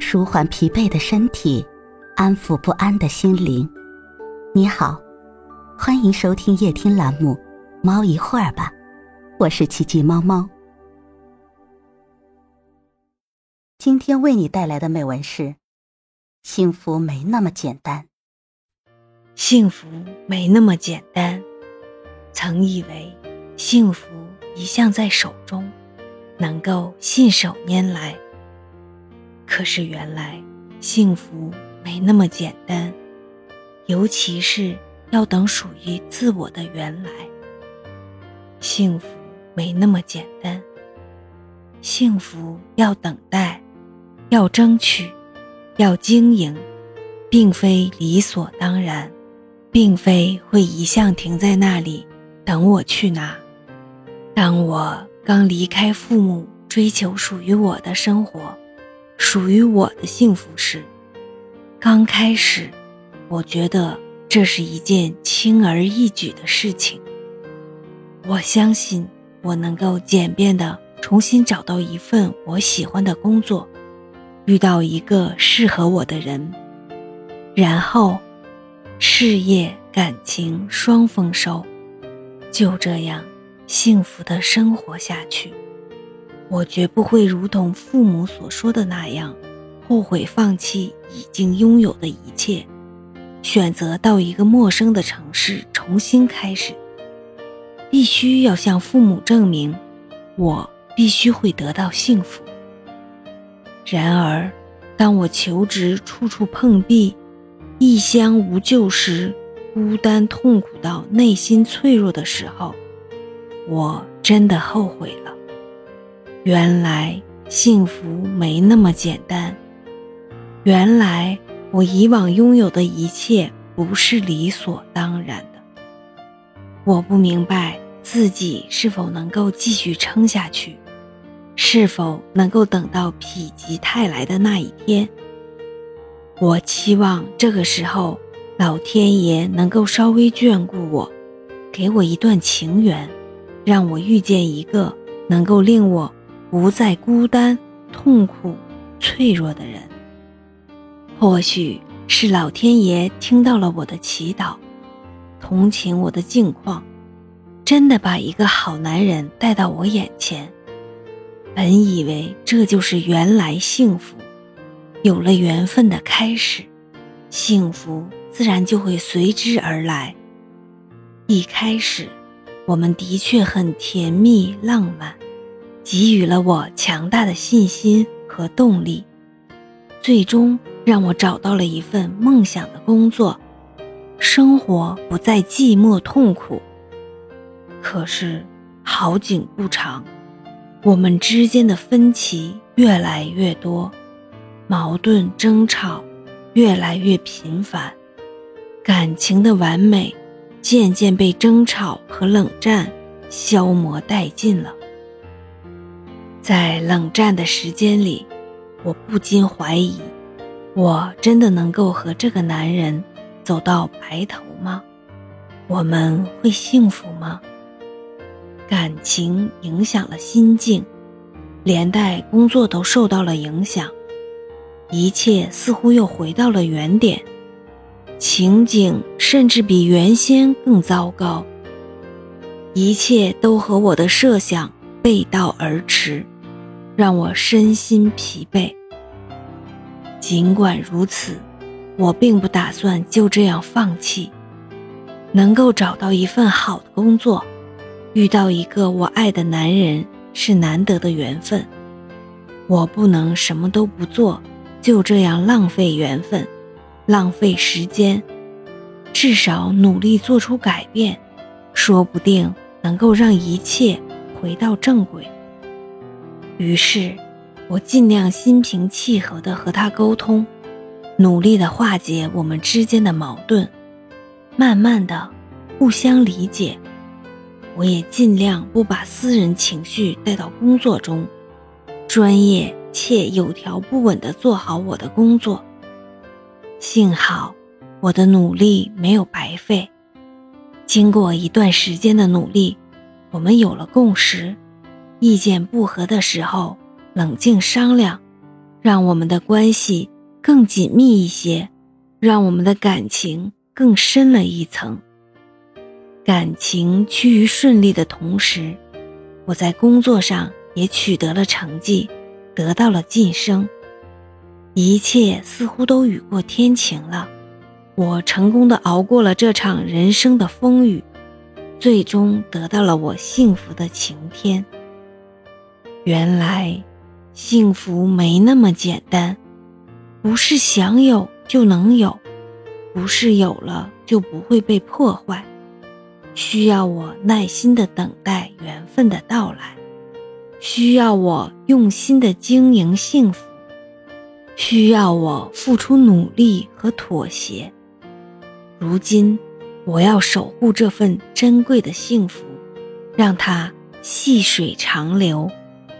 舒缓疲惫的身体，安抚不安的心灵。你好，欢迎收听夜听栏目《猫一会儿吧》，我是奇迹猫猫。今天为你带来的美文是：幸福没那么简单。幸福没那么简单。曾以为幸福一向在手中，能够信手拈来。可是原来幸福没那么简单，尤其是要等属于自我的原来。幸福没那么简单，幸福要等待，要争取，要经营，并非理所当然，并非会一向停在那里等我去拿。当我刚离开父母，追求属于我的生活。属于我的幸福时，刚开始，我觉得这是一件轻而易举的事情。我相信我能够简便的重新找到一份我喜欢的工作，遇到一个适合我的人，然后事业感情双丰收，就这样幸福的生活下去。我绝不会如同父母所说的那样，后悔放弃已经拥有的一切，选择到一个陌生的城市重新开始。必须要向父母证明，我必须会得到幸福。然而，当我求职处处碰壁，异乡无救时，孤单痛苦到内心脆弱的时候，我真的后悔了。原来幸福没那么简单。原来我以往拥有的一切不是理所当然的。我不明白自己是否能够继续撑下去，是否能够等到否极泰来的那一天。我期望这个时候，老天爷能够稍微眷顾我，给我一段情缘，让我遇见一个能够令我。不再孤单、痛苦、脆弱的人，或许是老天爷听到了我的祈祷，同情我的境况，真的把一个好男人带到我眼前。本以为这就是原来幸福，有了缘分的开始，幸福自然就会随之而来。一开始，我们的确很甜蜜浪漫。给予了我强大的信心和动力，最终让我找到了一份梦想的工作，生活不再寂寞痛苦。可是好景不长，我们之间的分歧越来越多，矛盾争吵越来越频繁，感情的完美渐渐被争吵和冷战消磨殆尽了。在冷战的时间里，我不禁怀疑：我真的能够和这个男人走到白头吗？我们会幸福吗？感情影响了心境，连带工作都受到了影响，一切似乎又回到了原点，情景甚至比原先更糟糕，一切都和我的设想背道而驰。让我身心疲惫。尽管如此，我并不打算就这样放弃。能够找到一份好的工作，遇到一个我爱的男人，是难得的缘分。我不能什么都不做，就这样浪费缘分，浪费时间。至少努力做出改变，说不定能够让一切回到正轨。于是，我尽量心平气和地和他沟通，努力地化解我们之间的矛盾，慢慢的互相理解。我也尽量不把私人情绪带到工作中，专业且有条不紊地做好我的工作。幸好，我的努力没有白费。经过一段时间的努力，我们有了共识。意见不合的时候，冷静商量，让我们的关系更紧密一些，让我们的感情更深了一层。感情趋于顺利的同时，我在工作上也取得了成绩，得到了晋升。一切似乎都雨过天晴了，我成功的熬过了这场人生的风雨，最终得到了我幸福的晴天。原来，幸福没那么简单，不是想有就能有，不是有了就不会被破坏，需要我耐心的等待缘分的到来，需要我用心的经营幸福。需要我付出努力和妥协。如今，我要守护这份珍贵的幸福，让它细水长流，